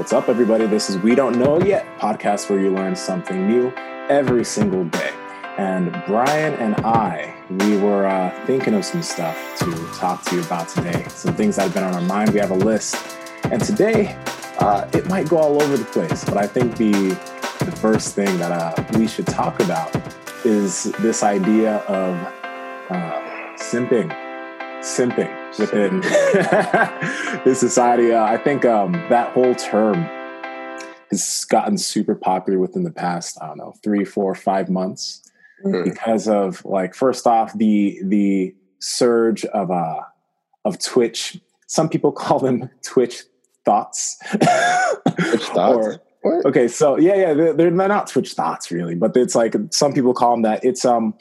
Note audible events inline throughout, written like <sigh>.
What's up, everybody? This is We Don't Know Yet podcast where you learn something new every single day. And Brian and I, we were uh, thinking of some stuff to talk to you about today. Some things that have been on our mind. We have a list, and today uh, it might go all over the place. But I think the the first thing that uh, we should talk about is this idea of uh, simping, simping within <laughs> this society. Uh, I think um, that whole term has gotten super popular within the past, I don't know, three, four, five months mm. because of like first off the the surge of uh of Twitch. Some people <laughs> call them Twitch thoughts. Twitch <laughs> thoughts. or, okay, so yeah, yeah, they're, they're not Twitch thoughts really, but it's like some people call them that. It's um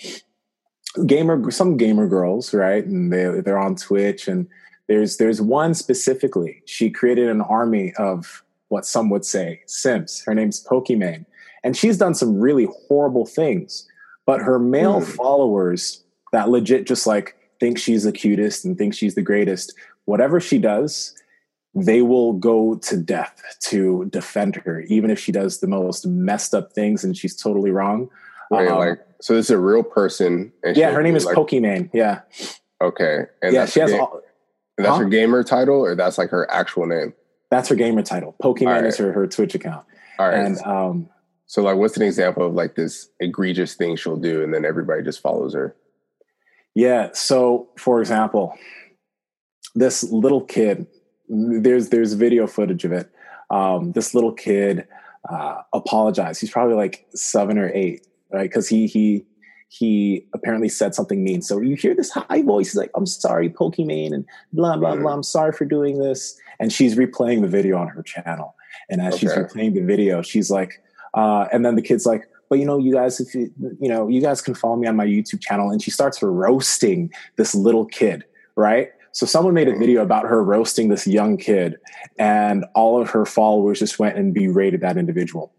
gamer some gamer girls right? And they they're on twitch and there's there's one specifically she created an army of what some would say simps. Her name's pokimane and she's done some really horrible things but her male mm. followers that legit just like think she's the cutest and think she's the greatest whatever she does they will go to death to defend her even if she does the most messed up things and she's totally wrong. Wait, um, like so this is a real person. yeah, her name is like, Pokimane. Yeah. Okay. And yeah, she has. all, that's huh? her gamer title, or that's like her actual name. That's her gamer title. Pokimane right. is her her Twitch account. All right. And um, so like, what's an example of like this egregious thing she'll do, and then everybody just follows her? Yeah. So, for example, this little kid. There's there's video footage of it. Um, this little kid uh, apologized. He's probably like seven or eight, right? Because he he he apparently said something mean. So you hear this high voice, he's like, I'm sorry, Pokimane, and blah, blah, blah. I'm sorry for doing this. And she's replaying the video on her channel. And as okay. she's replaying the video, she's like, uh, and then the kid's like, but you know, you guys, if you, you know, you guys can follow me on my YouTube channel. And she starts roasting this little kid, right? So someone made a mm-hmm. video about her roasting this young kid, and all of her followers just went and berated that individual.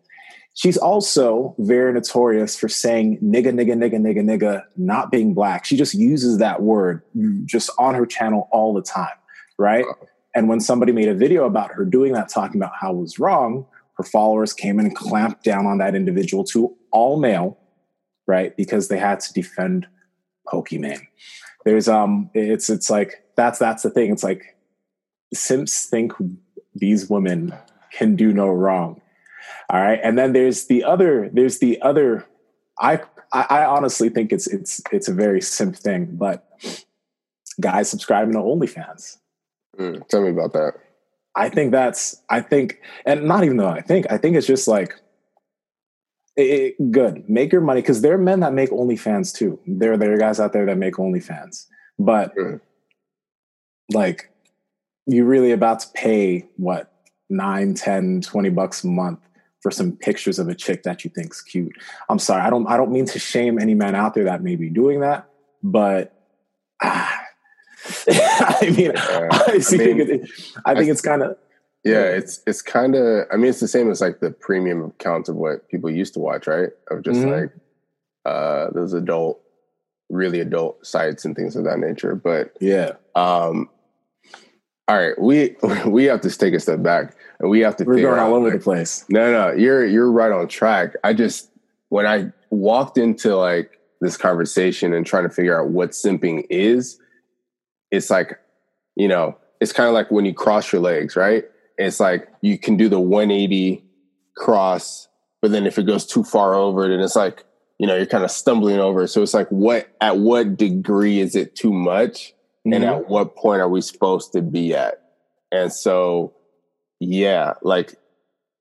She's also very notorious for saying nigga, nigga, nigga, nigga, nigga, not being black. She just uses that word just on her channel all the time, right? And when somebody made a video about her doing that, talking about how it was wrong, her followers came and clamped down on that individual to all male, right? Because they had to defend Pokimane. There's um, it's it's like that's that's the thing. It's like simps think these women can do no wrong all right. And then there's the other, there's the other, I, I honestly think it's, it's, it's a very simp thing, but guys subscribing to OnlyFans. Mm, tell me about that. I think that's, I think, and not even though I think, I think it's just like, it, it, good. Make your money because there are men that make OnlyFans too. There, there are guys out there that make OnlyFans, but mm. like, you're really about to pay what nine, 10, 20 bucks a month for some pictures of a chick that you think's cute. I'm sorry, I don't I don't mean to shame any man out there that may be doing that, but ah, <laughs> I mean, I, <laughs> I, mean, it, I think I, it's kind of yeah, it's it's kind of I mean it's the same as like the premium accounts of what people used to watch, right? Of just mm-hmm. like uh those adult really adult sites and things of that nature, but yeah. Um all right, we <laughs> we have to take a step back and we have to. We're going all over like, the place. No, no, you're you're right on track. I just when I walked into like this conversation and trying to figure out what simping is, it's like, you know, it's kind of like when you cross your legs, right? It's like you can do the 180 cross, but then if it goes too far over, then it's like, you know, you're kind of stumbling over. So it's like, what at what degree is it too much? mm-hmm. and at what point are we supposed to be at? And so, yeah, like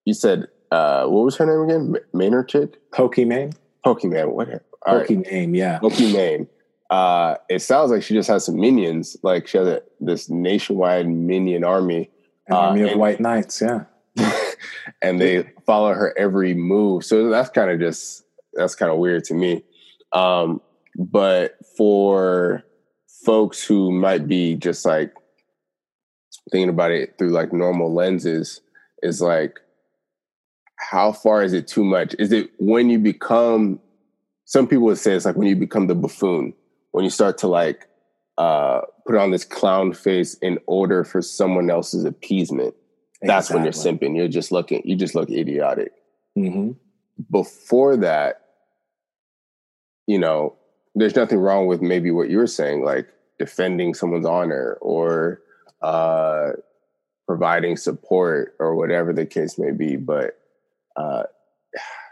you said, uh, what was her name again? Maynard chick? Pokimane. Pokimane. What? Pokimane. Right. Yeah. Pokimane. Uh, it sounds like she just has some minions. Like she has a, this nationwide minion army. An army uh, of and, white knights. Yeah. <laughs> and they follow her every move. So that's kind of just that's kind of weird to me. Um, but for folks who might be just like thinking about it through like normal lenses is like how far is it too much is it when you become some people would say it's like when you become the buffoon when you start to like uh put on this clown face in order for someone else's appeasement That's when you're simping. You're just looking. You just look idiotic. Mm-hmm. Before that, you know, there's nothing wrong with maybe what you're saying, like defending someone's honor or uh, providing support or whatever the case may be. But uh,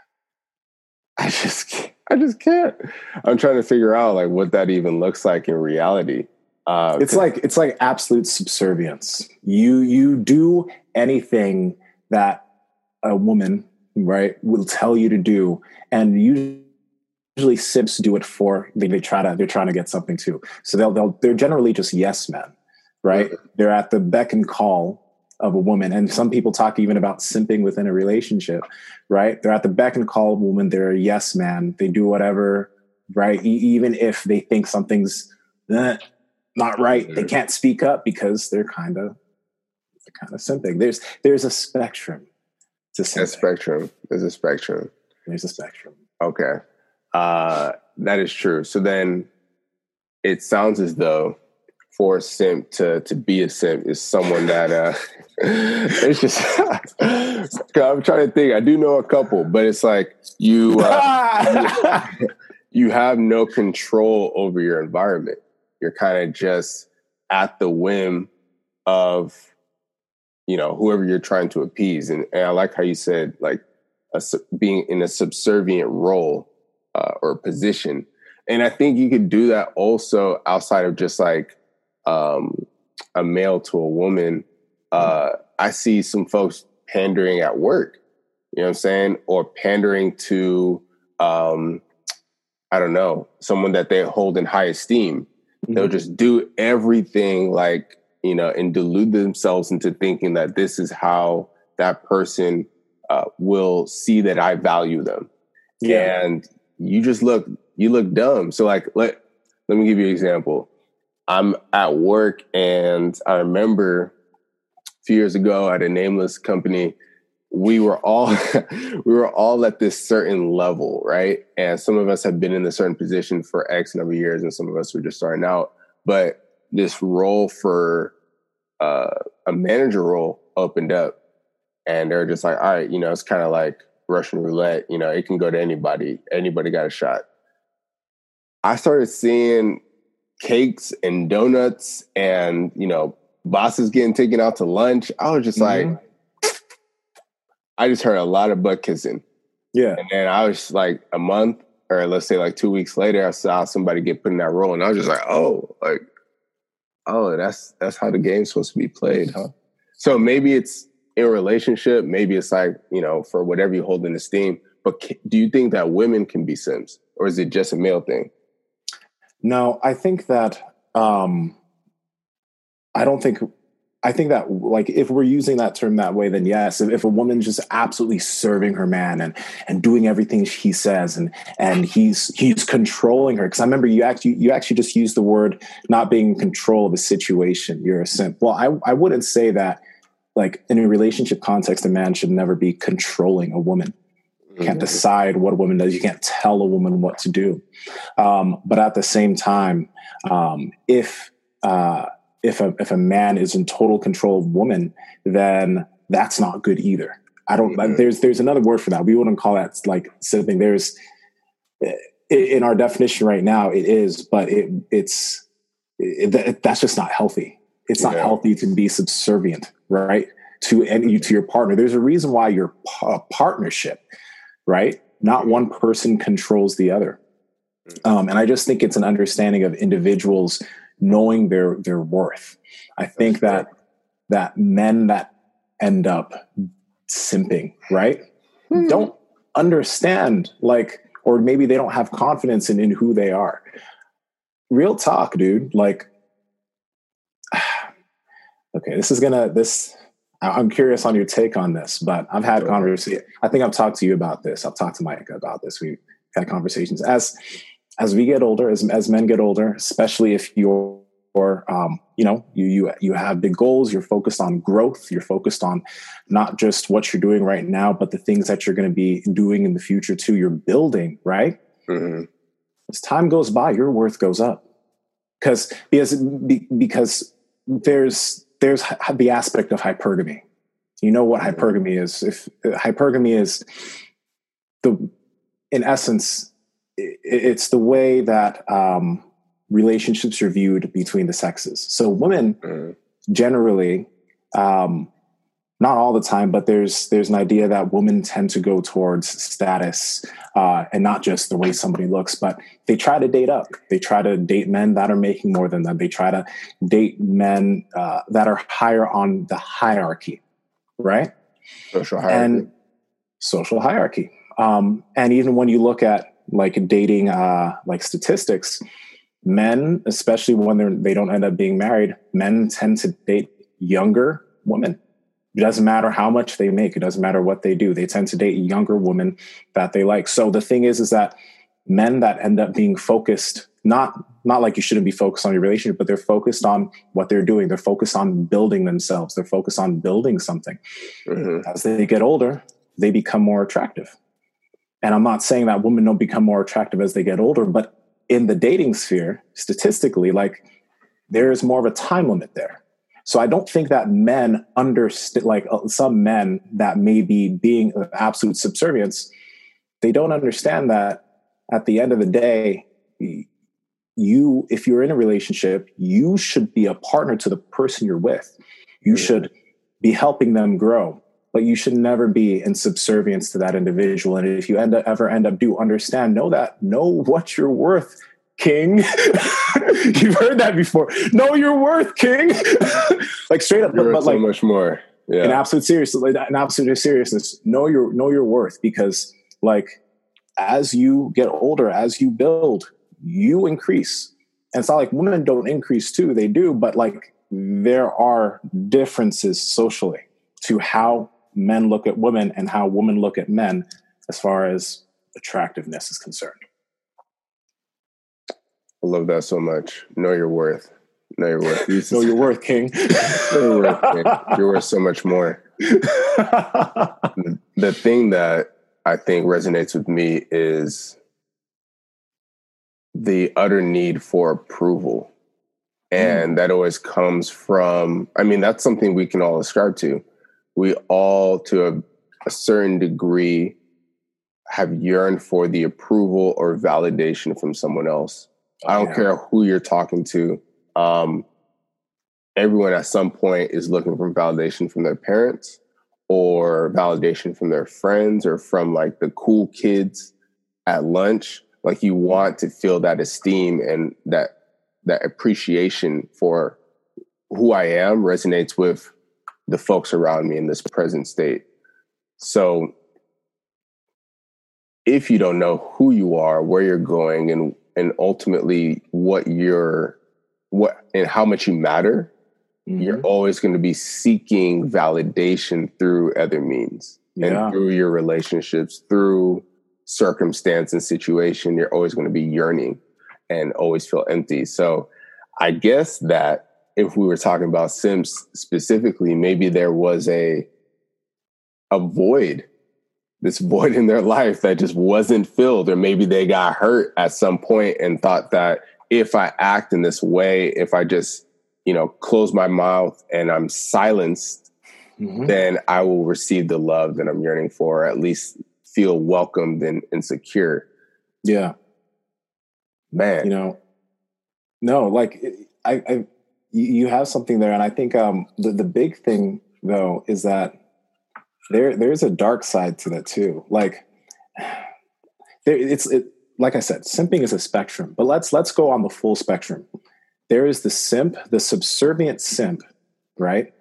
<sighs> I just, can't, I just can't. I'm trying to figure out like what that even looks like in reality. Uh, it's like it's like absolute subservience. You you do anything that a woman right will tell you to do, and usually simps do it for they, they try to they're trying to get something too. So they'll they'll they're generally just yes men, right? They're at the beck and call of a woman, and some people talk even about simping within a relationship, right? They're at the beck and call of a woman. They're a yes man. They do whatever, right? E- even if they think something's eh, not right. They can't speak up because they're kind of they're kind of simping. There's there's a spectrum to simping. A spectrum. There's a spectrum. There's a spectrum. Okay. Uh, that is true. So then it sounds as though for a simp to to be a simp is someone that uh <laughs> it's just <laughs> I'm trying to think. I do know a couple, but it's like you uh, <laughs> you, have no control over your environment you're kind of just at the whim of you know whoever you're trying to appease and, and i like how you said like a, being in a subservient role uh, or position and i think you could do that also outside of just like um, a male to a woman uh, i see some folks pandering at work you know what i'm saying or pandering to um, i don't know someone that they hold in high esteem Mm-hmm. They'll just do everything like, you know, and delude themselves into thinking that this is how that person uh, will see that I value them. Yeah. And you just look, you look dumb. So like, let, let me give you an example. I'm at work and I remember a few years ago at a nameless company, we were all <laughs> we were all at this certain level, right? And some of us have been in a certain position for X number of years, and some of us were just starting out. But this role for uh, a manager role opened up, and they're just like, all right, you know, it's kind of like Russian roulette. You know, it can go to anybody. Anybody got a shot. I started seeing cakes and donuts, and you know, bosses getting taken out to lunch. I was just mm-hmm. like I just heard a lot of butt kissing. Yeah. And then I was like a month or let's say like two weeks later, I saw somebody get put in that role and I was just like, oh, like, oh, that's that's how the game's supposed to be played, huh? So maybe it's in a relationship, maybe it's like, you know, for whatever you hold in esteem. But do you think that women can be Simps or is it just a male thing? No, I think that um I don't think I think that like if we're using that term that way, then yes. If, if a woman's just absolutely serving her man and and doing everything he says and and he's he's controlling her. Because I remember you actually you actually just used the word not being in control of a situation. You're a simp. Well, I I wouldn't say that like in a relationship context, a man should never be controlling a woman. You can't mm-hmm. decide what a woman does. You can't tell a woman what to do. Um, but at the same time, um, if uh, if a if a man is in total control of woman, then that's not good either. I don't. Mm-hmm. There's there's another word for that. We wouldn't call that like something. There's in our definition right now it is, but it it's it, that's just not healthy. It's not yeah. healthy to be subservient, right? To any to your partner. There's a reason why you're a partnership, right? Not one person controls the other. Um, and I just think it's an understanding of individuals knowing their their worth. I think that that men that end up simping, right? Mm-hmm. Don't understand like or maybe they don't have confidence in, in who they are. Real talk, dude. Like <sighs> okay, this is gonna this I'm curious on your take on this, but I've had conversations. I think I've talked to you about this. I've talked to Mike about this. We've had conversations as as we get older, as as men get older, especially if you're um, you know you you you have big goals you're focused on growth you're focused on not just what you're doing right now but the things that you're going to be doing in the future too you're building right mm-hmm. as time goes by your worth goes up because because because there's there's the aspect of hypergamy You know what hypergamy is. If hypergamy is the, in essence, it's the way that um, relationships are viewed between the sexes. So women mm. generally, um, not all the time, but there's there's an idea that women tend to go towards status uh, and not just the way somebody looks, but they try to date up. They try to date men that are making more than them. They try to date men uh, that are higher on the hierarchy, right? Social hierarchy. And social hierarchy. Um, and even when you look at like dating, uh, like statistics, men, especially when they're they don't end up being married, men tend to date younger women. It doesn't matter how much they make. It doesn't matter what they do. They tend to date younger women that they like. So the thing is, is that men that end up being focused, not not like you shouldn't be focused on your relationship, but they're focused on what they're doing. They're focused on building themselves. They're focused on building something. Mm-hmm. As they get older, they become more attractive. And I'm not saying that women don't become more attractive as they get older, but in the dating sphere, statistically, like there is more of a time limit there. So I don't think that men understand, like uh, some men that may be being of absolute subservience, they don't understand that at the end of the day, you, if you're in a relationship, you should be a partner to the person you're with. You mm-hmm. should be helping them grow but you should never be in subservience to that individual. And if you end up, ever end up do understand, know that, know <laughs> what you're worth, king. <laughs> You've heard that before. Know your worth, king. <laughs> like straight up, you're but, so like much more. Yeah. In absolute seriousness, like, in absolute seriousness, know your know your worth because like as you get older, as you build, you increase. And it's not like women don't increase too; they do, but like there are differences socially to how men look at women and how women look at men as far as attractiveness is concerned. I love that so much. Know your worth. Know your worth. You <laughs> know your worth, King. <laughs> know your worth, King. You're worth so much more. the, <laughs> the thing that I think resonates with me is the utter need for approval. And mm. that always comes from, I mean, that's something we can all ascribe to we all, to a, a certain degree, have yearned for the approval or validation from someone else. I don't yeah. care who you're talking to. Um, everyone at some point is looking for validation from their parents or validation from their friends or from like the cool kids at lunch. Like you want to feel that esteem and that that appreciation for who I am resonates with the folks around me in this present state. So if you don't know who you are, where you're going and and ultimately what you're what and how much you matter, mm-hmm. you're always going to be seeking validation through other means yeah. and through your relationships, through circumstance and situation, you're always going to be yearning and always feel empty. So I guess that if we were talking about simps specifically, maybe there was a a void, this <laughs> void in their life that just wasn't filled, or maybe they got hurt at some point and thought that if I act in this way, if I just you know close my mouth and I'm silenced, mm-hmm. then I will receive the love that I'm yearning for, or at least feel welcomed and, and secure. Yeah, man, you know, no, like I, I you, have something there, and I think um, the the big thing though is that there there's a dark side to that too. Like there, it's it, like I said, simping is a spectrum, but let's let's go on the full spectrum. There is the simp, the subservient simp, right?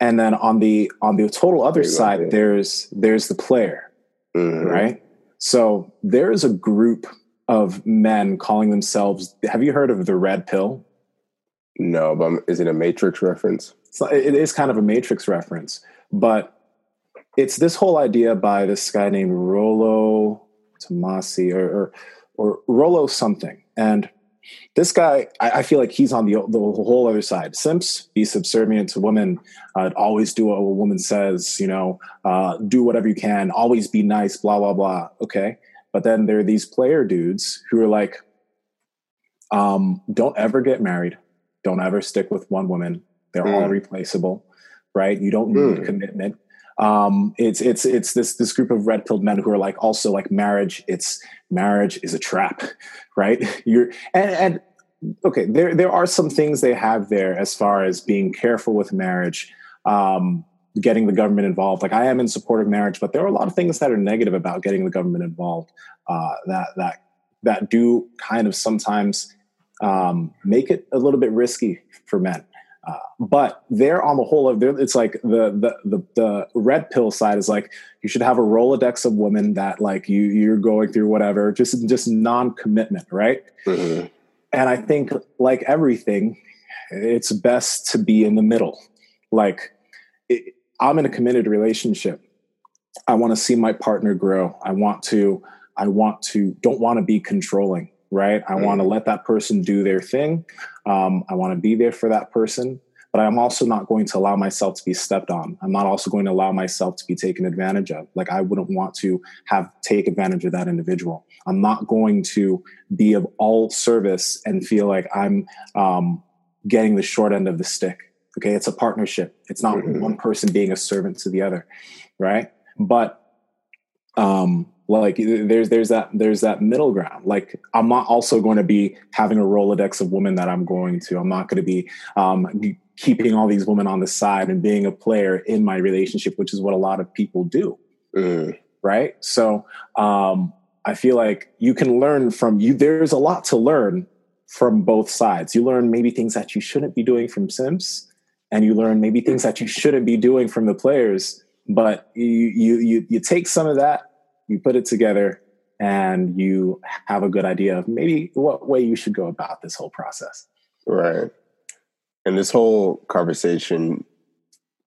And then on the on the total other side, there's there's the player, mm-hmm. right? So there is a group of men calling themselves. Have you heard of the red pill? No, but is it a Matrix reference? So it is kind of a Matrix reference, but it's this whole idea by this guy named Rollo Tomassi or, or, or Rollo something. And this guy, I, I, feel like he's on the, the whole other side. Simps, be subservient to women, uh, always do what a woman says, you know, uh, do whatever you can, always be nice, blah, blah, blah. Okay. But then there are these player dudes who are like, um, don't ever get married don't ever stick with one woman. They're mm. all replaceable, right? You don't need mm. commitment. Um, it's it's it's this this group of red pilled men who are like also like marriage. It's marriage is a trap, <laughs> right? You're and and okay, there there are some things they have there as far as being careful with marriage, um, getting the government involved. Like I am in support of marriage, but there are a lot of things that are negative about getting the government involved. Uh, that that that do kind of sometimes um, make it a little bit risky for men. Uh, but they're on the whole of it's like the, the the the red pill side is like you should have a rolodex of women that like you you're going through whatever just just non-commitment right? Mm-hmm. and i think like everything it's best to be in the middle. Like it, i'm in a committed relationship. I want to see my partner grow. I want to i want to don't want to be controlling right? I mm. want to let that person do their thing. Um, I want to be there for that person, but I'm also not going to allow myself to be stepped on. I'm not also going to allow myself to be taken advantage of. Like I wouldn't want to have take advantage of that individual. I'm not going to be of all service and feel like I'm um, getting the short end of the stick. Okay, it's a partnership. It's not mm-hmm. one person being a servant to the other, right? But um, like there's there's that there's that middle ground. Like i'm not also going to be having a rolodex of women that i'm going to. I'm not going to be um, keeping all these women on the side and being a player in my relationship which is what a lot of people do. Mm. right? So um, i feel like you can learn from you there's a lot to learn from both sides. You learn maybe things that you shouldn't be doing from simps and you learn maybe things that you shouldn't be doing from the players but you you you, you take some of that you put it together and you have a good idea of maybe what way you should go about this whole process. Right. And this whole conversation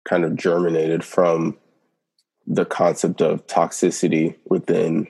kind of germinated from the concept of toxicity within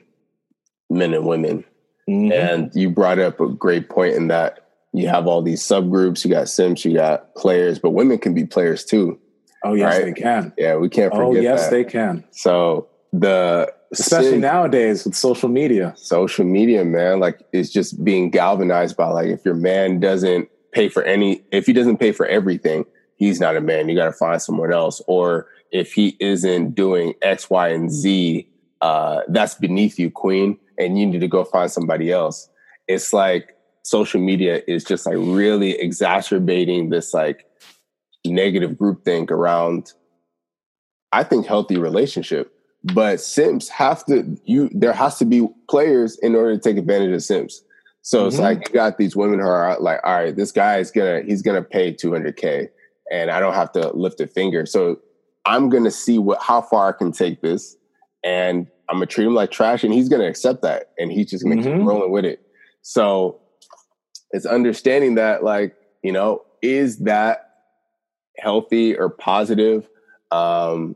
men and women. Mm-hmm. And you brought up a great point in that you have all these subgroups, you got Simps, you got players, but women can be players too. Oh yes, right? they can. Yeah, we can't oh, forget. Oh yes, that. they can. So the especially nowadays with social media. Social media man like it's just being galvanized by like if your man doesn't pay for any if he doesn't pay for everything he's not a man you got to find someone else. Or if he isn't doing x y and z uh, that's beneath you queen and you need to go find somebody else. It's like social media is just like really exacerbating this like negative groupthink around i think healthy relationship but Simps have to you there has to be players in order to take advantage of Simps. So mm-hmm. it's like you got these women who are like, all right, this guy is gonna he's gonna pay 200k, and I don't have to lift a finger. So I'm gonna see what how far I can take this, and I'm gonna treat him like trash, and he's gonna accept that, and he's just gonna mm-hmm. keep rolling with it. So it's understanding that, like, you know, is that healthy or positive? Um,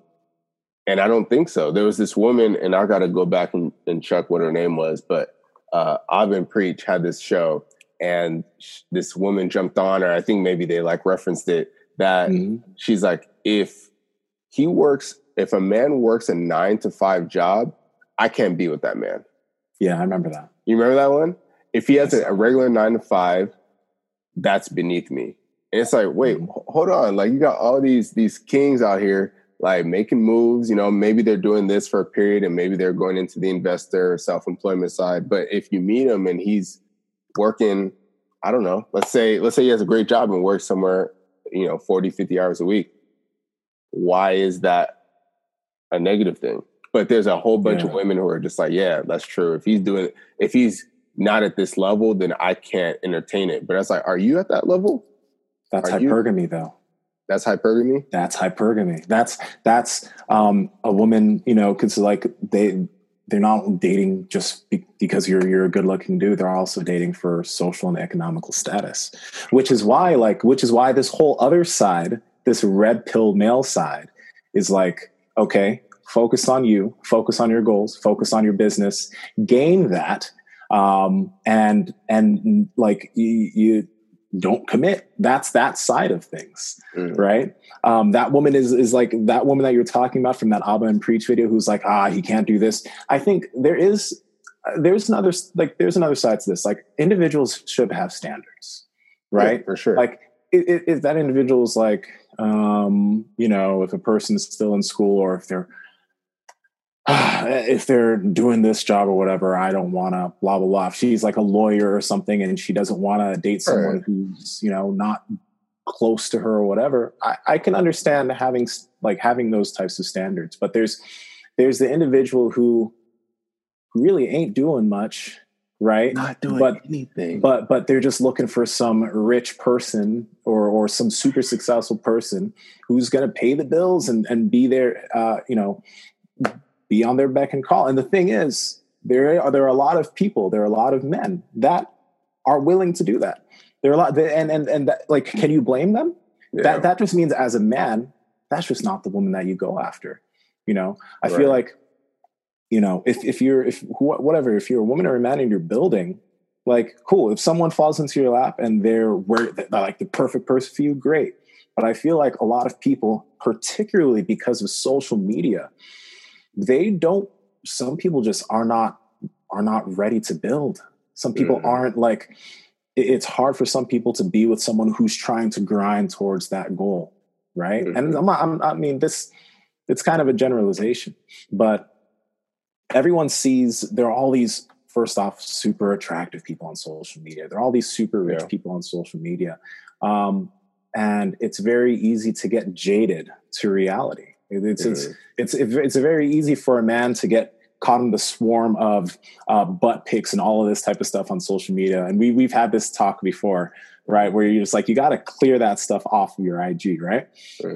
and I don't think so. There was this woman, and I got to go back and, and, check what her name was, but uh, Aba and Preach had this show, and sh- this woman jumped on her. I think maybe they like referenced it that mm-hmm. she's like, if he works, if a man works a nine to five job, I can't be with that man. Yeah, I remember that. You remember that one? If he has a, a regular nine to five, that's beneath me. And it's like, wait, mm-hmm. hold on. Like you got all these these kings out here like making moves. You know, maybe they're doing this for a period and maybe they're going into the investor self employment side. But if you meet him and he's working, I don't know, let's say, let's say he has a great job and works somewhere, you know, 40, 50 hours a week. Why is that a negative thing? But there's a whole bunch yeah. of women who are just like, yeah, that's true. If he's doing, if he's not at this level, then I can't entertain it. But it's like, are you at that level? That's are hypergamy, you? though. That's hypergamy. That's hypergamy. That's that's um, a woman. You know, because like they they're not dating just be- because you're you're a good looking dude. They're also dating for social and economical status, which is why like which is why this whole other side, this red pill male side, is like okay, focus on you, focus on your goals, focus on your business, gain that, um, and and like you, you don't commit. That's that side of things, mm. right? Um, that woman is is like that woman that you're talking about from that Aba and Preach video, who's like, ah, he can't do this. I think there is there's another like there's another side to this. Like individuals should have standards, right? Yeah, for sure. Like if, if that individual is like, um, you know, if a person's still in school or if they're <sighs> if they're doing this job or whatever, I don't want to blah blah blah. If she's like a lawyer or something and she doesn't want to date someone right. who's you know not close to her or whatever, I, I can understand having like having those types of standards. But there's there's the individual who really ain't doing much right not doing but, anything but but they're just looking for some rich person or or some super successful person who's going to pay the bills and and be there uh you know be on their beck and call. And the thing is there are there are a lot of people there are a lot of men that are willing to do that. There are a lot and and and that, like can you blame them? Yeah. that that just means as a man that's just not the woman that you go after you know? I right. feel like you know if, if you're if whatever if you're a woman or a man and you're building like cool if someone falls into your lap and they're where they're like the perfect person for you great. But i feel like a lot of people particularly because of social media they don't some people just are not are not ready to build some people mm. aren't like it's hard for some people to be with someone who's trying to grind towards that goal right mm-hmm. and I'm, I'm, i mean this it's kind of a generalization but everyone sees there are all these first off super attractive people on social media there are all these super rich yeah. people on social media um, and it's very easy to get jaded to reality it's, it's, it's it's very easy for a man to get caught in the swarm of uh, butt pics and all of this type of stuff on social media. And we, we've had this talk before right where you're just like you got to clear that stuff off of your ig right?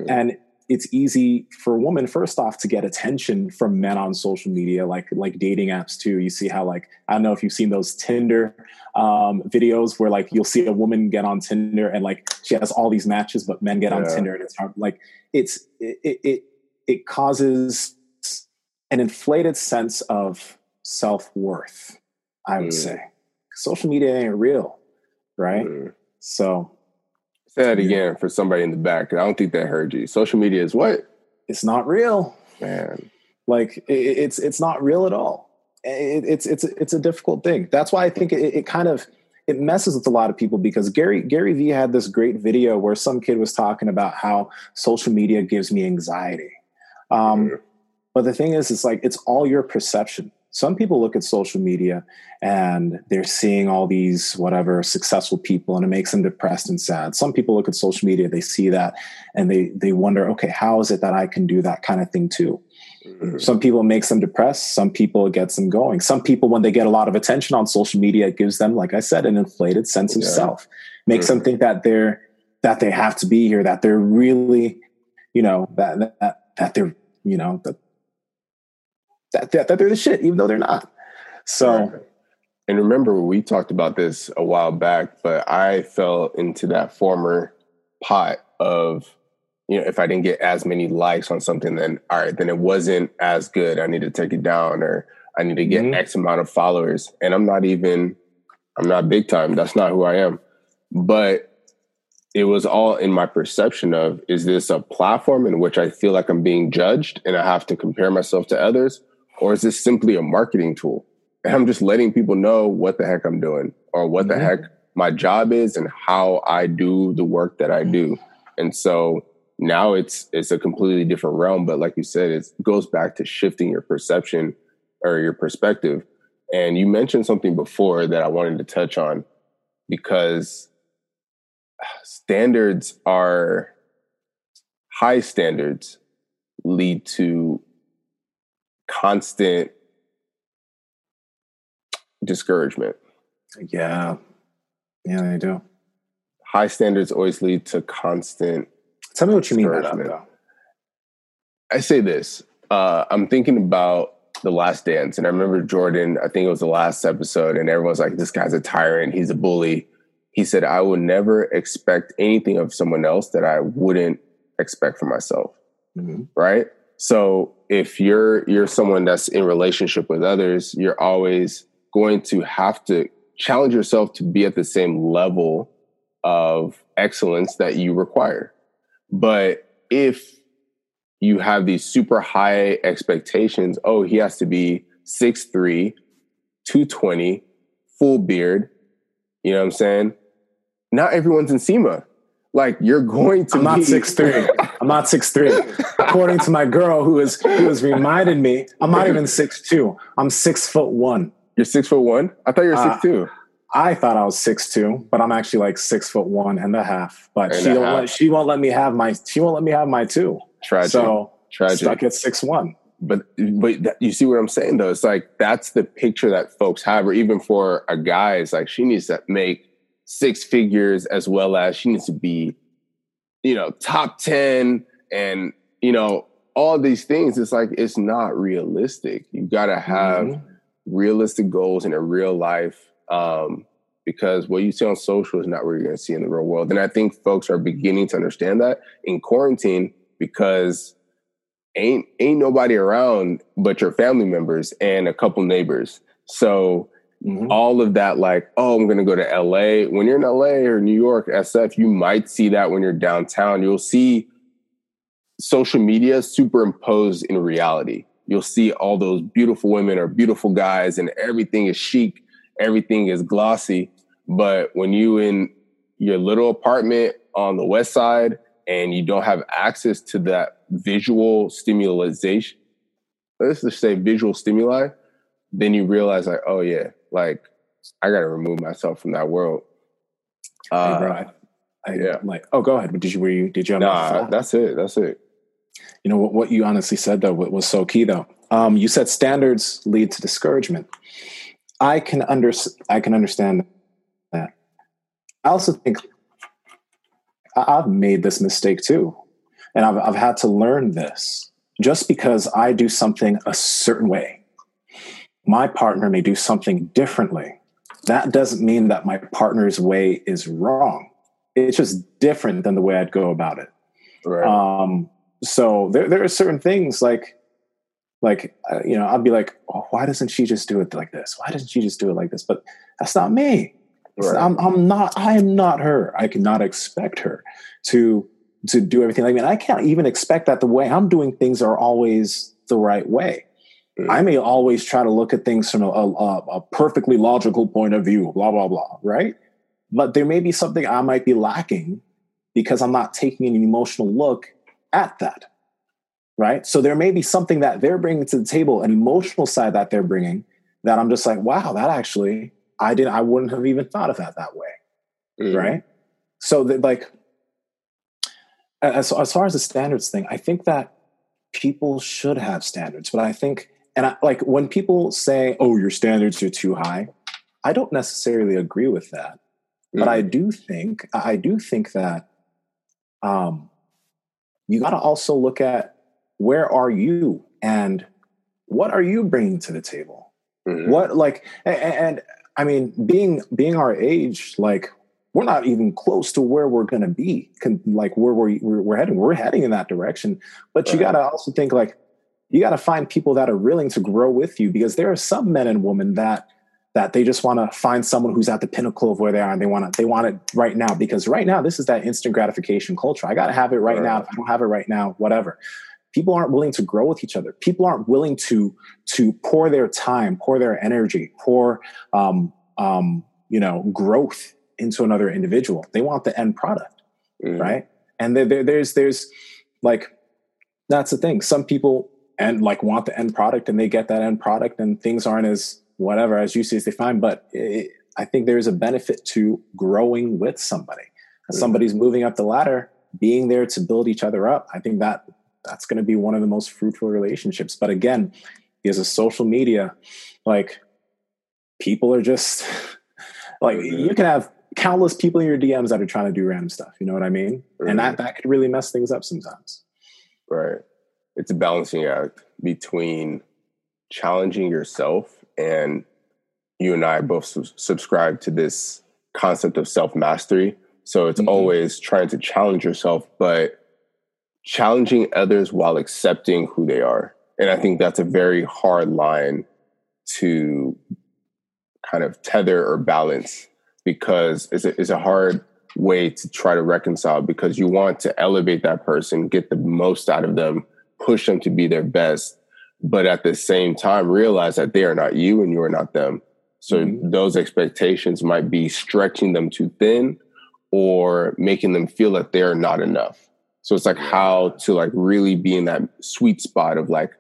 And it's easy for a woman first off to get attention from men on social media like like dating apps too. You see how like i don't know if you've seen those tinder um, videos where like you'll see a woman get on tinder and like she has all these matches but men get yeah. on tinder and it's hard like it's it, it it causes an inflated sense of self-worth i would mm. say social media ain't real right mm. so Say that again for somebody in the back. I don't think they heard you. Social media is what? It's not real, man. Like it, it's it's not real at all. It, it's it's it's a difficult thing. That's why I think it, it kind of it messes with a lot of people because Gary Gary Vee had this great video where some kid was talking about how social media gives me anxiety. Um, mm-hmm. But the thing is, it's like it's all your perception some people look at social media and they're seeing all these whatever successful people and it makes them depressed and sad some people look at social media they see that and they they wonder okay how is it that i can do that kind of thing too mm-hmm. some people makes them depressed some people it gets them going some people when they get a lot of attention on social media it gives them like i said an inflated sense of self makes mm-hmm. them think that they're that they have to be here that they're really you know that that, that they're you know that that, that, that they're the shit, even though they're not. So, and remember, we talked about this a while back, but I fell into that former pot of, you know, if I didn't get as many likes on something, then all right, then it wasn't as good. I need to take it down, or I need to get mm-hmm. X amount of followers. And I'm not even, I'm not big time. That's not who I am. But it was all in my perception of is this a platform in which I feel like I'm being judged and I have to compare myself to others? Or is this simply a marketing tool? And I'm just letting people know what the heck I'm doing or what mm-hmm. the heck my job is and how I do the work that I do. And so now it's it's a completely different realm. But like you said, it goes back to shifting your perception or your perspective. And you mentioned something before that I wanted to touch on because standards are high standards lead to constant discouragement. Yeah. Yeah, they do. High standards always lead to constant. Tell me what you mean by that, though. I say this. Uh, I'm thinking about The Last Dance, and I remember Jordan, I think it was the last episode, and everyone's like, this guy's a tyrant, he's a bully. He said, I would never expect anything of someone else that I wouldn't expect for myself. Mm-hmm. Right? So if you're you're someone that's in relationship with others, you're always going to have to challenge yourself to be at the same level of excellence that you require. But if you have these super high expectations, oh, he has to be 6'3, 220, full beard, you know what I'm saying? Not everyone's Nsima. like you're going to I'm not six three. I'm not six three. According to my girl who is who has reminded me, I'm not even six two. I'm six foot one. You're six foot one? I thought you were Uh, six two. I thought I was six two, but I'm actually like six foot one and a half. But And she half. let she won't let me have my she won't let me have my two. Tragic. So Tragic. stuck at six one. but but that, you see what I'm saying though. It's like that's the picture that folks have, or even for a guy, it's like she needs to make six figures as well as she needs to be, you know, top ten, and you know all these things. It's like it's not realistic. You got to have Mhm. realistic goals in a real life. Um, because what you see on social is not what you're going to see in the real world. And I think folks are beginning to understand that in quarantine because ain't ain't nobody around but your family members and a couple neighbors. So Mhm. all of that, like, oh, I'm gonna go to LA. When you're in LA or New York, SF, you might see that when you're downtown. You'll see social media superimposed in reality. You'll see all those beautiful women or beautiful guys, and everything is chic, everything is glossy. But when you in your little apartment on the west side and you don't have access to that visual stimulation, let's just say visual stimuli, then you realize like, oh yeah, like I got to remove myself from that world. Hey, Uh, bro, I, I yeah. like. Oh, go ahead. But did you were you did you have nah, that's it. That's it. You know what, what you honestly said though wa- was so key though. Um, you said standards lead to discouragement. I can under I can understand that. I also think I've made this mistake too, and I've I've had to learn this. Just because I do something a certain way, my partner may do something differently. That doesn't mean that my partner's way is wrong. It's just different than the way I'd go about it. Right. Um, so there, there are certain things like, like uh, you know, I'd be like, oh, why doesn't she just do it like this? Why doesn't she just do it like this? But that's not me. Right. I'm, I'm not. I am not her. I cannot expect her to to do everything like me. And I can't even expect that the way I'm doing things are always the right way. Mm. I may always try to look at things from a, a, a perfectly logical point of view, blah blah blah, right? But there may be something I might be lacking because I'm not taking an emotional look at that, right? So there may be something that they're bringing to the table, an emotional side that they're bringing, that I'm just like, wow, that actually I didn't, I wouldn't have even thought of that that way Mm. right? So that like as as far as the standards thing, I think that people should have standards, but I think and I, like when people say, "Oh, your standards are too high," I don't necessarily agree with that. But Mm. I do think I do think that um, you got to also look at where are you and what are you bringing to the table Mhm. what like and, and i mean being being our age like we're not even close to where we're going to be like where we're, we're we're heading we're heading in that direction but you got to also think like you got to find people that are willing to grow with you because there are some men and women that that they just want to find someone who's at the pinnacle of where they are and they want to they want it right now because right now this is that instant gratification culture. I got to have it right now. If i don't have it right now whatever. People aren't willing to grow with each other. People aren't willing to to pour their time pour their energy pour um, um, you know growth into another individual. They want the end product Mm. right? And there, there, there's there's like that's the thing. Some people and like want the end product and they get that end product and things aren't as whatever as juicy as they find but it, i think there's a benefit to growing with somebody as Mhm. somebody's moving up the ladder being there to build each other up i think that that's going to be one of the most fruitful relationships but again because of social media like people are just <laughs> like Mhm. you can have countless people in your DMs that are trying to do random stuff. You know what I mean? And that that could really mess things up sometimes. Right. It's a balancing act between challenging yourself and you and I both su- subscribe to this concept of self mastery. So it's Mhm. always trying to challenge yourself, but challenging others while accepting who they are. And I think that's a very hard line to kind of tether or balance because it's a, it's a hard way to try to reconcile because you want to elevate that person, get the most out of them, push them to be their best, but at the same time realize that they are not you and you are not them. So Mhm. those expectations might be stretching them too thin or making them feel that they're not enough. So it's like how to like really be in that sweet spot of like,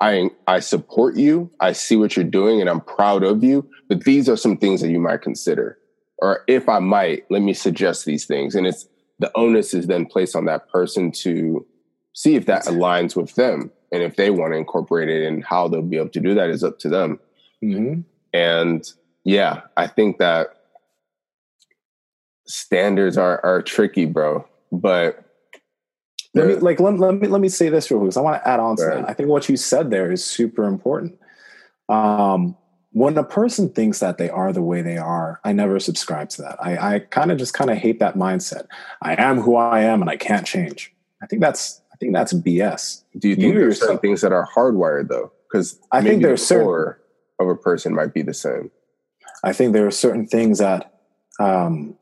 I I support you, I see what you're doing, and I'm proud of you. But these are some things that you might consider, or if I might, let me suggest these things. And it's the onus is then placed on that person to see if that aligns with them, and if they want to incorporate it, and how they'll be able to do that is up to them. Mm-hmm. And yeah, I think that standards are are tricky, bro. But let me like let, let me let me say this real quick because I want to add on to right. that. I think what you said there is super important. Um, when a person thinks that they are the way they are, I never subscribe to that. I, I kind of just kind of hate that mindset. I am who I am and I can't change. I think that's think that's BS. Do you think you there's some things that are hardwired though? Because I think there's the certain of a person might be the same. I think there are certain things that um,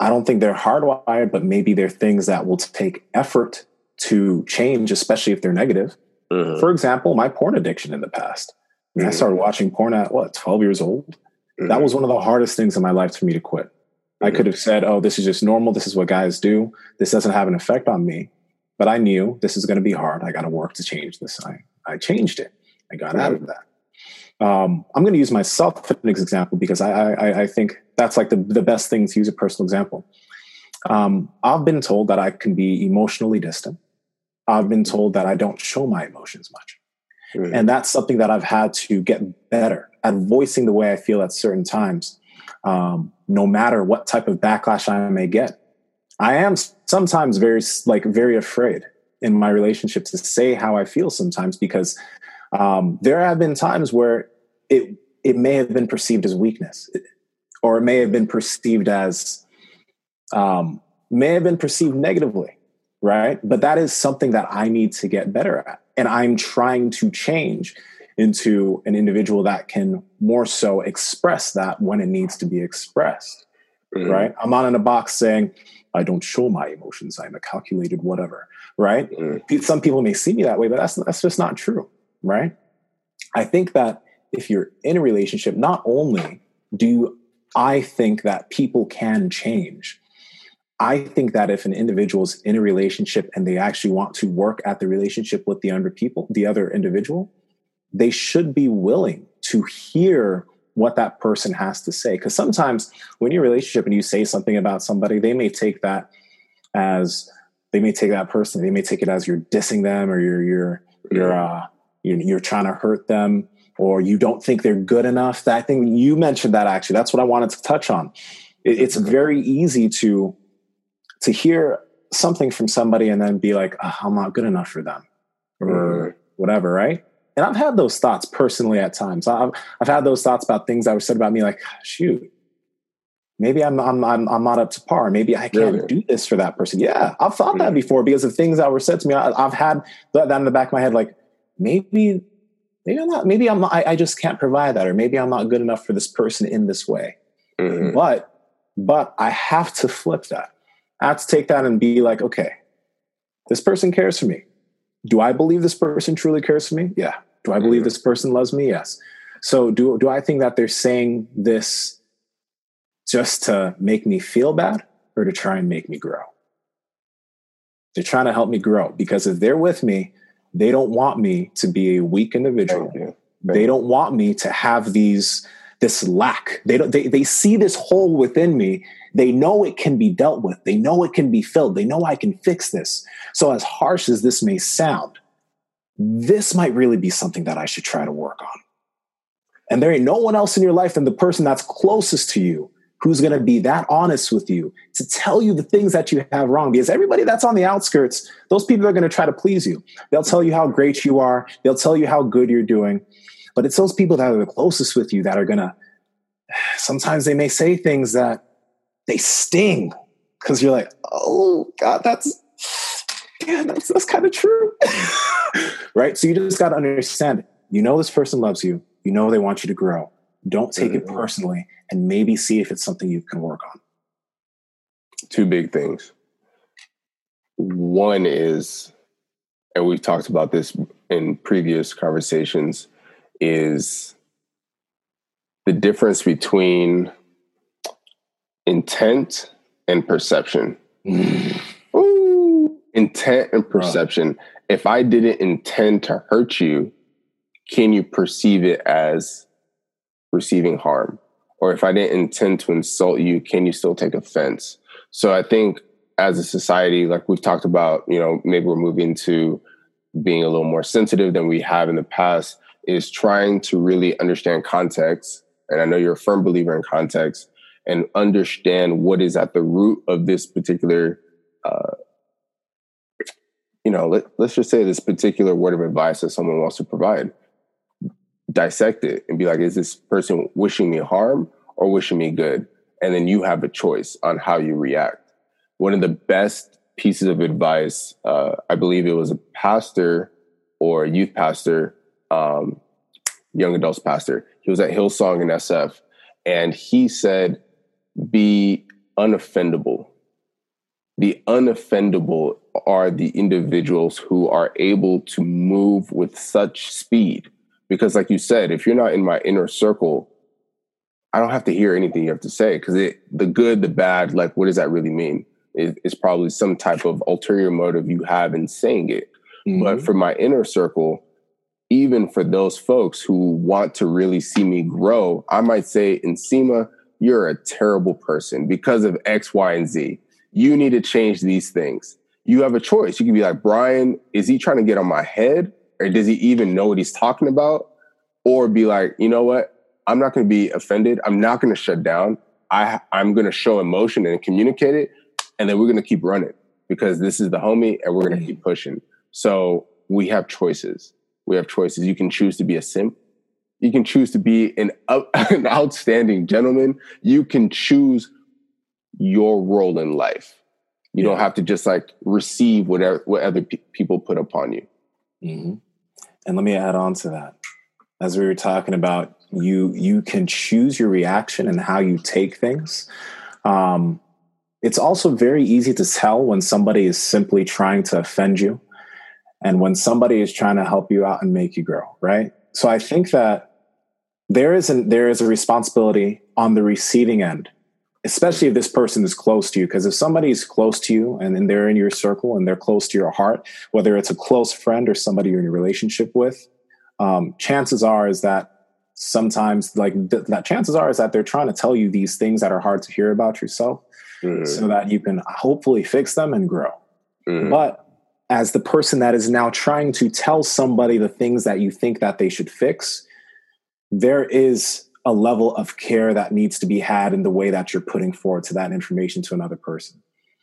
I don't think they're hardwired, but maybe they're things that will take effort to change, especially if they're negative. Mm-hmm. For example, my porn addiction in the past. I, mm-hmm. I started watching porn at what, 12 years old? Mm-hmm. That was one of the hardest things in my life for me to quit. I mm-hmm. could have said, oh, this is just normal. This is what guys do. This doesn't have an effect on me. But I knew this is going to be hard. I got to work to change this. I, I changed it. I got out of that. Um, I'm going to use myself as an example because I, I, I, think that's like the, the best thing to use a personal example. Um, I've been told that I can be emotionally distant. I've been told that I don't show my emotions much. Mm-hmm. And that's something that I've had to get better at voicing the way I feel at certain times, um, no matter what type of backlash I may get. I am sometimes very, like, very afraid in my relationship to say how I feel sometimes because um, there have been times where it it may have been perceived as weakness, or it may have been perceived as um, may have been perceived negatively, right? But that is something that I need to get better at, and I'm trying to change into an individual that can more so express that when it needs to be expressed. Mm-hmm. Right? I'm not in a box saying I don't show my emotions. I'm a calculated whatever. Right? Mm-hmm. Some people may see me that way, but that's that's just not true right? I think that if you're in a relationship, not only do I think that people can change, I think that if an individual is in a relationship and they actually want to work at the relationship with the other people, the other individual, they should be willing to hear what that person has to say. Because sometimes when you're in a relationship and you say something about somebody, they may take that as they may take that person, they may take it as you're dissing them or you're you're you're uh, you're, you're trying to hurt them or you don't think they're good enough. That thing you mentioned that actually, that's what I wanted to touch on. It, it's very easy to to hear something from somebody and then be like, oh, I'm not good enough for them or mm. whatever, right? And I've had those thoughts personally at times. I've, I've had those thoughts about things that were said about me, like, shoot, maybe I'm, I'm, I'm, I'm not up to par. Maybe I can't really? do this for that person. Yeah, I've thought mm. that before because of things that were said to me. I, have had that in the back of my head, like, maybe maybe I'm not maybe I'm not, I, I, just can't provide that or maybe I'm not good enough for this person in this way. Mm-hmm. But but I have to flip that. I have to take that and be like, okay, this person cares for me. Do I believe this person truly cares for me? Yeah. Do I believe mm-hmm. this person loves me? Yes. So do do I think that they're saying this just to make me feel bad or to try and make me grow? They're trying to help me grow because if they're with me, they don't want me to be a weak individual. They don't want me to have these this lack. They don't they, they see this hole within me. They know it can be dealt with. They know it can be filled. They know I can fix this. So as harsh as this may sound, this might really be something that I should try to work on. And there ain't no one else in your life than the person that's closest to you who's going to be that honest with you to tell you the things that you have wrong. Because everybody that's on the outskirts, those people are going to try to please you. They'll tell you how great you are, they'll tell you how good you're doing. But it's those people that are the closest with you that are going <sighs> to, sometimes they may say things that they sting because you're like, oh, God, that's, yeah, that's, that's kind of true. <laughs> right? So you just got to understand, you know, this person loves you, you know, they want you to grow don't take mm-hmm. it personally and maybe see if it's something you can work on. Two big things. One is, and we've talked about this in previous conversations, is the difference between intent and perception. Ooh, <laughs> intent and perception. If I didn't intend to hurt you, can you perceive it as receiving harm? Or if I didn't intend to insult you, can you still take offense? So I think as a society, like we've talked about, you know, maybe we're moving to being a little more sensitive than we have in the past, is trying to really understand context. And I know you're a firm believer in context and understand what is at the root of this particular, uh, you know, let, let's just say this particular word of advice that someone wants to provide. Dissect it and be like, is this person wishing me harm or wishing me good? And then you have a choice on how you react. One of the best pieces of advice, uh, I believe it was a pastor or a youth pastor, um, young adults pastor. He was at Hillsong in SF, and he said, "Be unoffendable." The unoffendable are the individuals who are able to move with such speed. Because, like you said, if you're not in my inner circle, I don't have to hear anything you have to say because it the good, the bad, like, what does that really mean? is, is probably some type of ulterior motive you have in saying it. Mm-hmm. But for my inner circle, even for those folks who want to really see me grow, I might say, Nsima, you're a terrible person because of X, Y, and Z. You need to change these things. You have a choice. You can be like, Brian, is he trying to get on my head? Or does he even know what he's talking about? Or be like, you know what? I'm not going to be offended. I'm not going to shut down. I, I'm going to show emotion and communicate it, and then we're going to keep running because this is the homie and we're going to keep pushing. So we have choices. We have choices. You can choose to be a simp. You can choose to be an, uh, <laughs> an outstanding gentleman. You can choose your role in life. You yeah. don't have to just like receive whatever what other pe- people put upon you. Mm-hmm. And let me add on to that. As we were talking about, you you can choose your reaction and how you take things. Um, it's also very easy to tell when somebody is simply trying to offend you and when somebody is trying to help you out and make you grow, right? So I think that there is an, there is a responsibility on the receiving end, especially if this person is close to you. Because if somebody is close to you and, and they're in your circle and they're close to your heart, whether it's a close friend or somebody you're in a relationship with, um, chances are is that sometimes like th- that chances are is that they're trying to tell you these things that are hard to hear about yourself mm. so that you can hopefully fix them and grow. Mm. But as the person that is now trying to tell somebody the things that you think that they should fix, there is a level of care that needs to be had in the way that you're putting forward to that information to another person.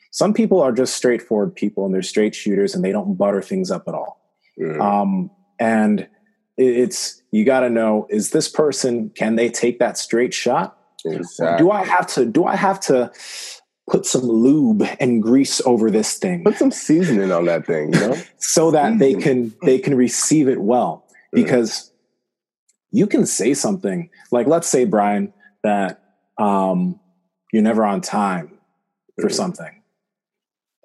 Some people are just straightforward people and they're straight shooters and they don't butter things up at all. Mm. Um, and it's you got to know is this person can they take that straight shot? Exactly. Do I have to? Do I have to? put some lube and grease over this thing. Put some seasoning on that thing, you know? <laughs> so that they can they can receive it well. Because. You can say something like let's say Brian that um you're never on time for mm. something.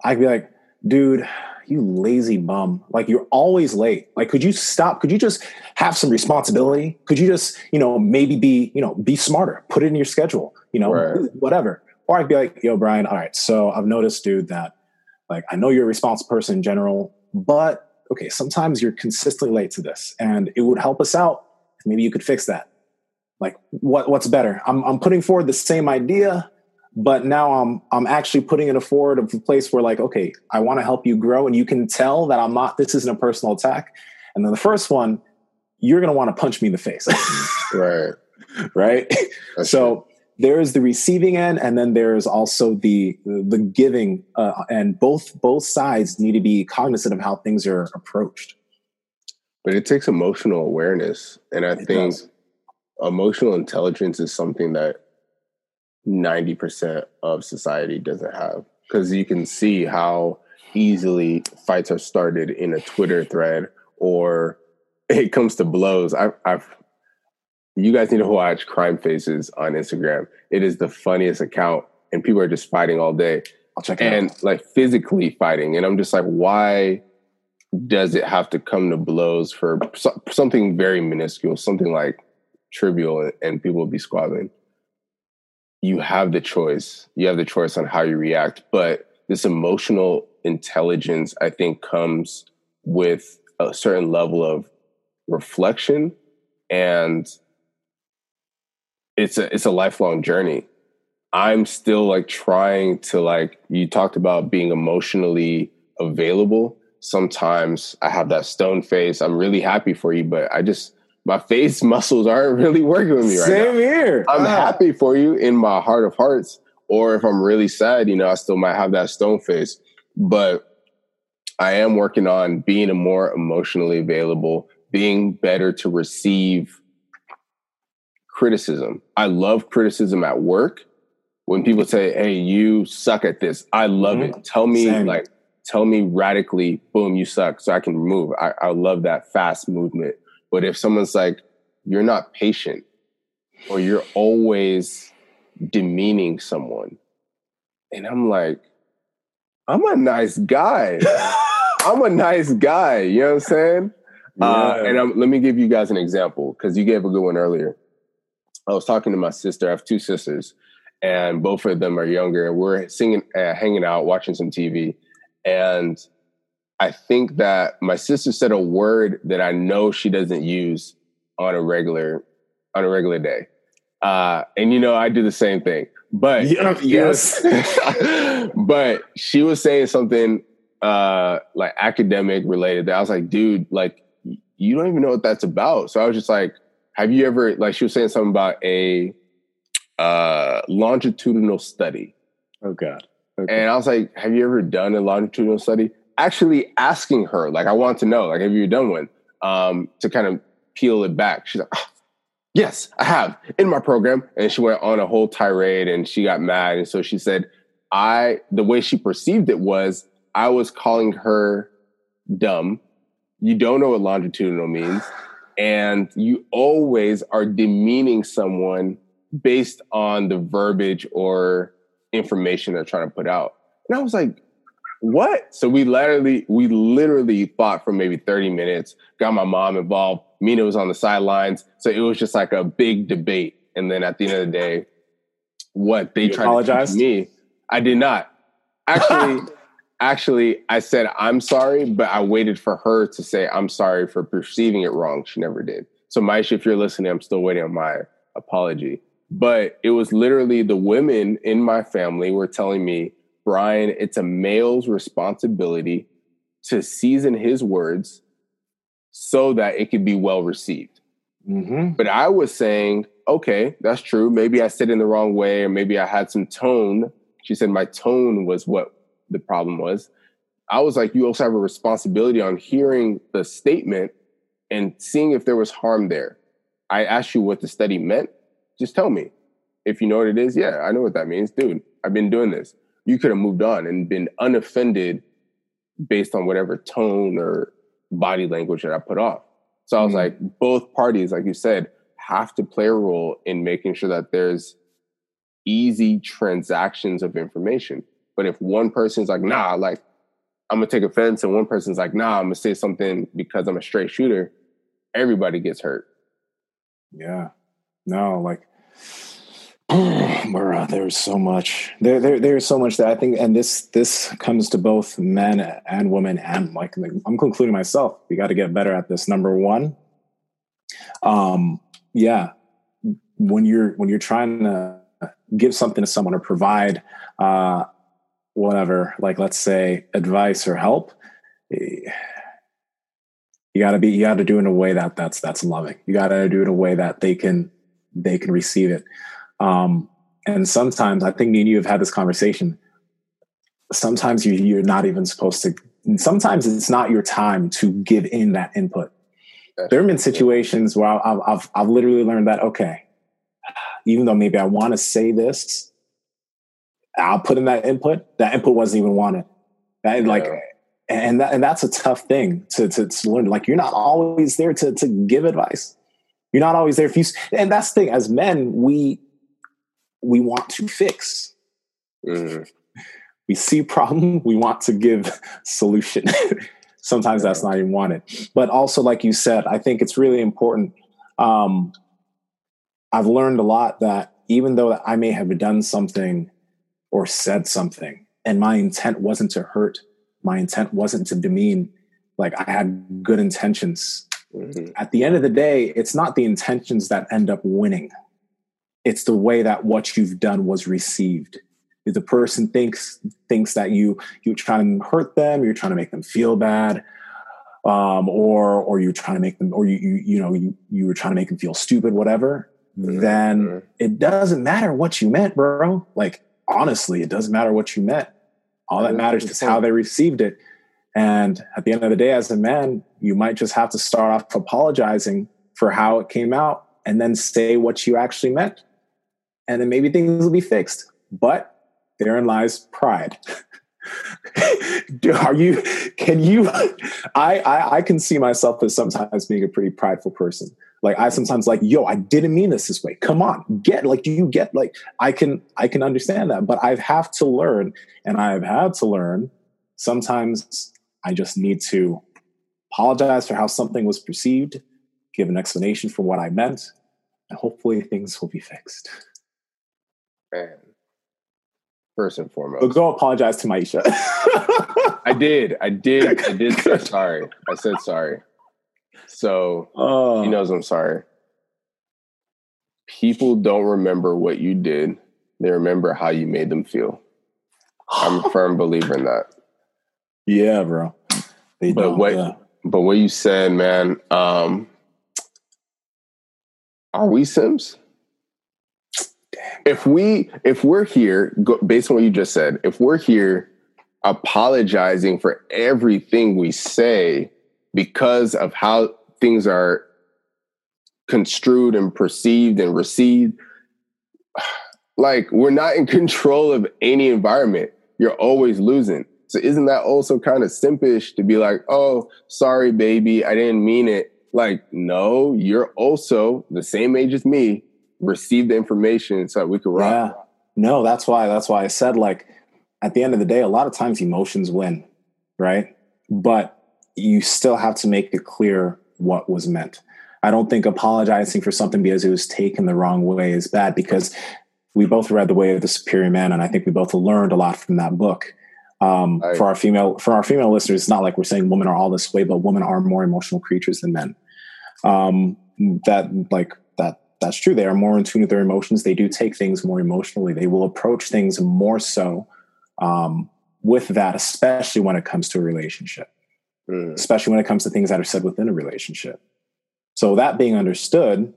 I'd be like, dude, you lazy bum. Like you're always late. Like could you stop? Could you just have some responsibility? Could you just, you know, maybe be, you know, be smarter, put it in your schedule, you know, right. <laughs> whatever or I'd be like, yo, Brian, all right, so I've noticed, dude, that like I know you're a responsible person in general, but okay, sometimes you're consistently late to this. And it would help us out maybe you could fix that. Like what what's better? I'm I'm putting forward the same idea, but now I'm I'm actually putting it forward of a place where like, okay, I want to help you grow, and you can tell that I'm not this isn't a personal attack. And then the first one, you're gonna want to punch me in the face. <laughs> right. right. That's so true there is the receiving end and then there's also the the giving uh, and both both sides need to be cognizant of how things are approached but it takes emotional awareness and i it think does. emotional intelligence is something that 90% of society doesn't have because you can see how easily fights are started in a twitter thread or <laughs> it comes to blows I've, I've you guys need to watch Crime Faces on Instagram. It is the funniest account, and people are just fighting all day. I'll check it and out. like physically fighting. And I'm just like, why does it have to come to blows for so- something very minuscule, something like trivial, and people will be squabbling? you have the choice. You have the choice on how you react. But this emotional intelligence, I think, comes with a certain level of reflection and it's a it's a lifelong journey. I'm still like trying to like you talked about being emotionally available. Sometimes I have that stone face. I'm really happy for you, but I just my <laughs> face muscles aren't really working with me right now. Same now. here. I'm Ah. happy for you in my heart of hearts. Or if I'm really sad, you know, I still might have that stone face. But I am working on being a more emotionally available, being better to receive criticism. I love criticism at work. When people say, "Hey, you suck at this," I love Mhm. it. Tell me, Same. like, tell me radically, boom, you suck, so I can move. I, I love that fast movement. But if someone's like, "You're not patient," or "You're always demeaning someone," and I'm like, "I'm a nice guy. <laughs> I'm a nice guy." You know what I'm saying? Uh, and I'm, let me give you guys an example because you gave a good one earlier. I was talking to my sister. I have two sisters, and both of them are younger. And we're singing, uh, hanging out, watching some TV. And I think that my sister said a word that I know she doesn't use on a regular on a regular day. Uh, and you know, I do the same thing. But <laughs> Yeah, <laughs> yes. but she was saying something uh like academic related that I was like, dude, like you don't even know what that's about. So I was just like, have you ever like she was saying something about a uh longitudinal study. Oh God. Okay. And I was like, have you ever done a longitudinal study? Actually asking her, like I want to know, like have you done one? Um, to kind of peel it back. She's like, "Ah, yes, I have in my program. And she went on a whole tirade and she got mad. And so she said, I the way she perceived it was I was calling her dumb. You don't know what longitudinal means. And you always are demeaning someone based on the verbiage or information they're trying to put out. And I was like, what? So we literally, we literally fought for maybe 30 minutes, got my mom involved. Mina was on the sidelines. So it was just like a big debate. And then at the end of the day, what they You tried to apologized? teach me, I did not. Actually, <laughs> actually, I said I'm sorry, but I waited for her to say I'm sorry for perceiving it wrong. She never did. So Maisha, if you're listening, I'm still waiting on my apology. But it was literally the women in my family were telling me, Brian, it's a male's responsibility to season his words so that it could be well received. hmm But I was saying, okay, that's true. Maybe I said it in the wrong way, or maybe I had some tone. She said my tone was what the problem was. I was like, you also have a responsibility on hearing the statement and seeing if there was harm there. I asked you what the study meant. Just tell me. If you know what it is, yeah, I know what that means. Dude, I've been doing this. You could have moved on and been unoffended based on whatever tone or body language that I put off. So I was Mhm. like, both parties, like you said, have to play a role in making sure that there's easy transactions of information. But if one person's like, nah, like I'm gonna take offense, and one person's like, nah, I'm gonna say something because I'm a straight shooter, everybody gets hurt. Yeah. No, like <sighs> There's so much. There, there, there's so much that I think, and this, this comes to both men and women, and like I'm concluding myself. We got to get better at this. Number one, um, yeah, when you're when you're trying to give something to someone or provide, uh, whatever, like let's say advice or help, eh, you got to be, you got to do it in a way that that's that's loving. You got to do it in a way that they can they can receive it. Um, and sometimes I think me and you have had this conversation. Sometimes you, you're not even supposed to. Sometimes it's not your time to give in that input. There have been situations where I've, I've, I've literally learned that okay, even though maybe I want to say this, I'll put in that input. That input wasn't even wanted. That like, Yeah. and that, and that's a tough thing to, to to learn. Like you're not always there to to give advice. You're not always there. If you and that's the thing. As men, we we want to fix. Mhm. We see problem. <laughs> We want to give solution. <laughs> Sometimes that's not even wanted. But also, like you said, I think it's really important. Um, I've learned a lot that even though I may have done something or said something, and my intent wasn't to hurt, my intent wasn't to demean, like I had good intentions. Mm-hmm. At the end of the day, it's not the intentions that end up winning. It's the way that what you've done was received. If the person thinks thinks that you you're trying to hurt them, you're trying to make them feel bad, um, or or you're trying to make them, or you you you know you you were trying to make them feel stupid, whatever. Mm-hmm. Then it doesn't matter what you meant, bro. Like honestly, it doesn't matter what you meant. All that matters is how they received it. And at the end of the day, as a man, you might just have to start off apologizing for how it came out and then say what you actually meant. And then maybe things will be fixed. But therein lies pride. <laughs> Are you, can you, I, I, I can see myself as sometimes being a pretty prideful person. Like I sometimes like, yo, I didn't mean this this way. Come on, get like, do you get like, I can, I can understand that, but I have to learn and I've had to learn sometimes I just need to apologize for how something was perceived, give an explanation for what I meant, and hopefully things will be fixed. Man. First and foremost. But go apologize to Maisha. I did. I did. I did say <laughs> sorry. I said sorry. So oh. he knows I'm sorry. People don't remember what you did. They remember how you made them feel. I'm a firm believer in that. Yeah, bro. They but what yeah. but what you said, man, um are we Simps? If we if we're here, go, based on what you just said, if we're here apologizing for everything we say because of how things are construed and perceived and received, <sighs> like we're not in <laughs> control of any environment. You're always losing. So isn't that also kind of simpish to be like, oh, sorry, baby, I didn't mean it. Like, no, you're also the same age as me. Receive the information so that we could rock. Yeah. No, that's why that's why I said like at the end of the day, a lot of times emotions win, right? But you still have to make it clear what was meant. I don't think apologizing for something because it was taken the wrong way is bad because we both read The Way of the Superior Man, and I think we both learned a lot from that book. Um, right. For our female for our female listeners, it's not like we're saying women are all this way, but women are more emotional creatures than men. Um, that like that that's true. They are more in tune with their emotions. They do take things more emotionally. They will approach things more so um, with that, especially when it comes to a relationship, mm. especially when it comes to things that are said within a relationship. So that being understood,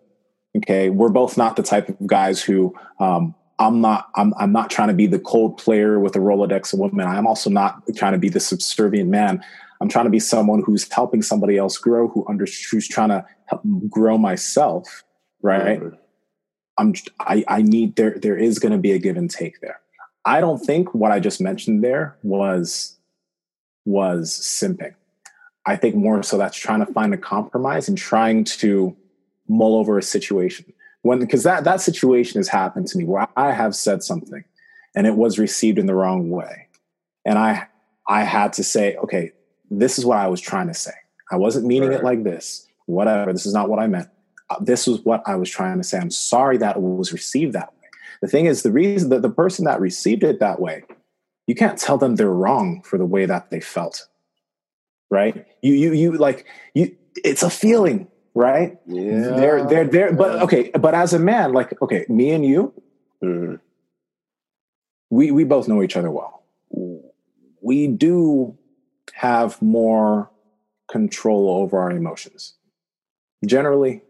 okay, we're both not the type of guys who um, I'm not I'm I'm not trying to be the cold player with a Rolodex of women. I'm also not trying to be the subservient man. I'm trying to be someone who's helping somebody else grow, who under who's trying to help grow myself. Right. Mm-hmm. I'm I I need there there is going to be a give and take there. I don't think what I just mentioned there was was simping. I think more so that's trying to find a compromise and trying to mull over a situation when because that that situation has happened to me where I have said something and it was received in the wrong way, and I I had to say, okay, this is what I was trying to say. I wasn't meaning right. it like this. Whatever. This is not what I meant. Uh, this was what I was trying to say. I'm sorry that it was received that way. The thing is, the reason that the person that received it that way, you can't tell them they're wrong for the way that they felt. Right? You you you like you. It's a feeling right? Yeah. They're they're they're but okay, but as a man, like okay, me and you, mm. we we both know each other well. We do have more control over our emotions. Generally,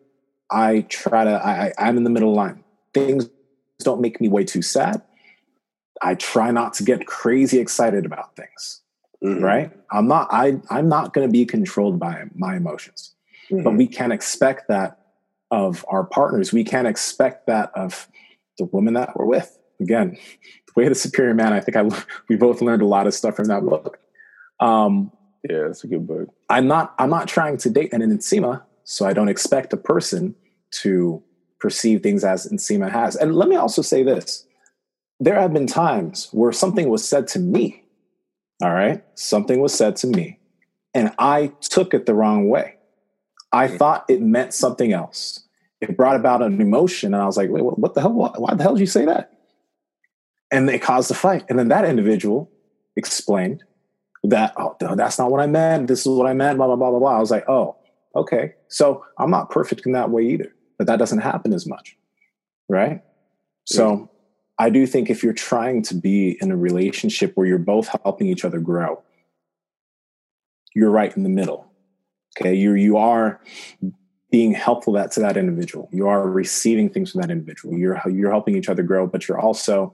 I try to I I'm in the middle line. Things don't make me way too sad. I try not to get crazy excited about things. Mm-hmm. Right? I'm not I I'm not going to be controlled by my emotions. Mm-hmm. But we can't expect that of our partners. We can't expect that of the woman that we're with. Again, the way of the superior man. I think I <laughs> we both learned a lot of stuff from that book. Um, yeah, it's a good book. I'm not I'm not trying to date an Nsima, so I don't expect a person to perceive things as Nsima has. And let me also say this: there have been times where something was said to me. All right, something was said to me, and I took it the wrong way. I thought it meant something else. it brought about an emotion. And I was like, wait, what the hell? Why the hell did you say that? And it caused a fight. And then that individual explained that, oh, that's not what I meant. This is what I meant, blah, blah, blah, blah, blah. I was like, oh, okay. So I'm not perfect in that way either, but that doesn't happen as much. Right. So I do think if you're trying to be in a relationship where you're both helping each other grow, you're right in the middle. Okay. You, you are being helpful that to that individual. You are receiving things from that individual. You're, you're helping each other grow, but you're also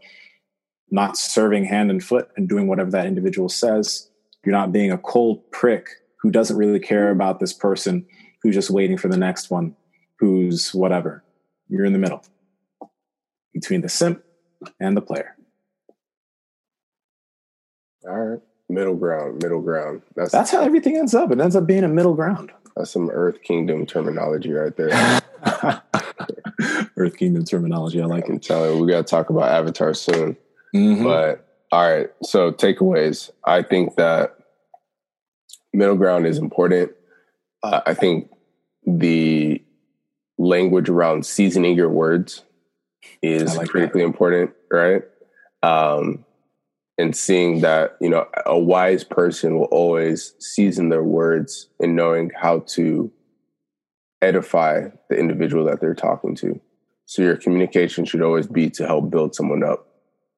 not serving hand and foot and doing whatever that individual says. You're not being a cold prick who doesn't really care about this person who's just waiting for the next one, who's whatever. You're in the middle between the simp and the player. All right. Middle ground, middle ground. That's that's how everything ends up. It ends up being a middle ground. That's some Earth Kingdom terminology right there. <laughs> Earth Kingdom terminology. I like I'm it. telling you, we got to talk about Avatar soon. Mm-hmm. But all right, so takeaways. I think that middle ground is important. Uh, I think the language around seasoning your words is like critically that. important, right? Um, and seeing that you know a wise person will always season their words in knowing how to edify the individual that they're talking to. So your communication should always be to help build someone up,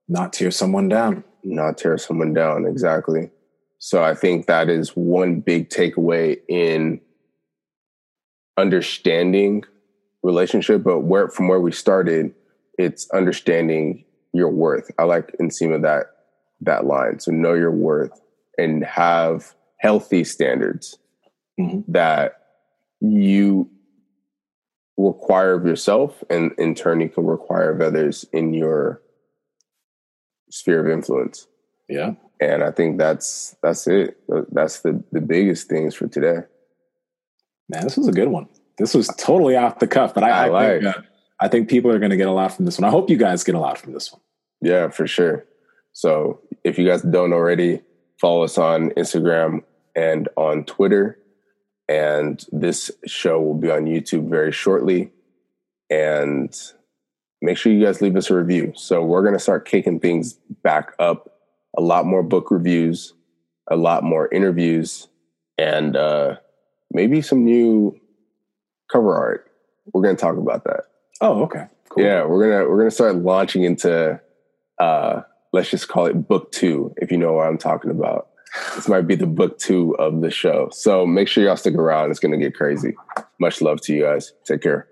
not tear someone down. Not tear someone down, exactly. So I think that is one big takeaway in understanding relationship, but where from where we started, it's understanding your worth. I like Nsima that that line. So know your worth and have healthy standards mm-hmm. that you require of yourself and in turn you can require of others in your sphere of influence. Yeah. And I think that's that's it. That's the the biggest things for today. Man, this was a good one. This was totally off the cuff, but I, I, I like. Think, uh, I think people are going to get a lot from this one. I hope you guys get a lot from this one. Yeah, for sure. So if you guys don't already, follow us on Instagram and on Twitter. And this show will be on YouTube very shortly. And make sure you guys leave us a review. So we're going to start kicking things back up. A lot more book reviews, a lot more interviews, and uh, maybe some new cover art. We're going to talk about that. Oh, okay. Cool. Yeah, we're gonna we're gonna start launching into uh let's just call it book two, if you know what I'm talking about. This might be the book two of the show. So make sure y'all stick around. It's gonna get crazy. Much love to you guys. Take care.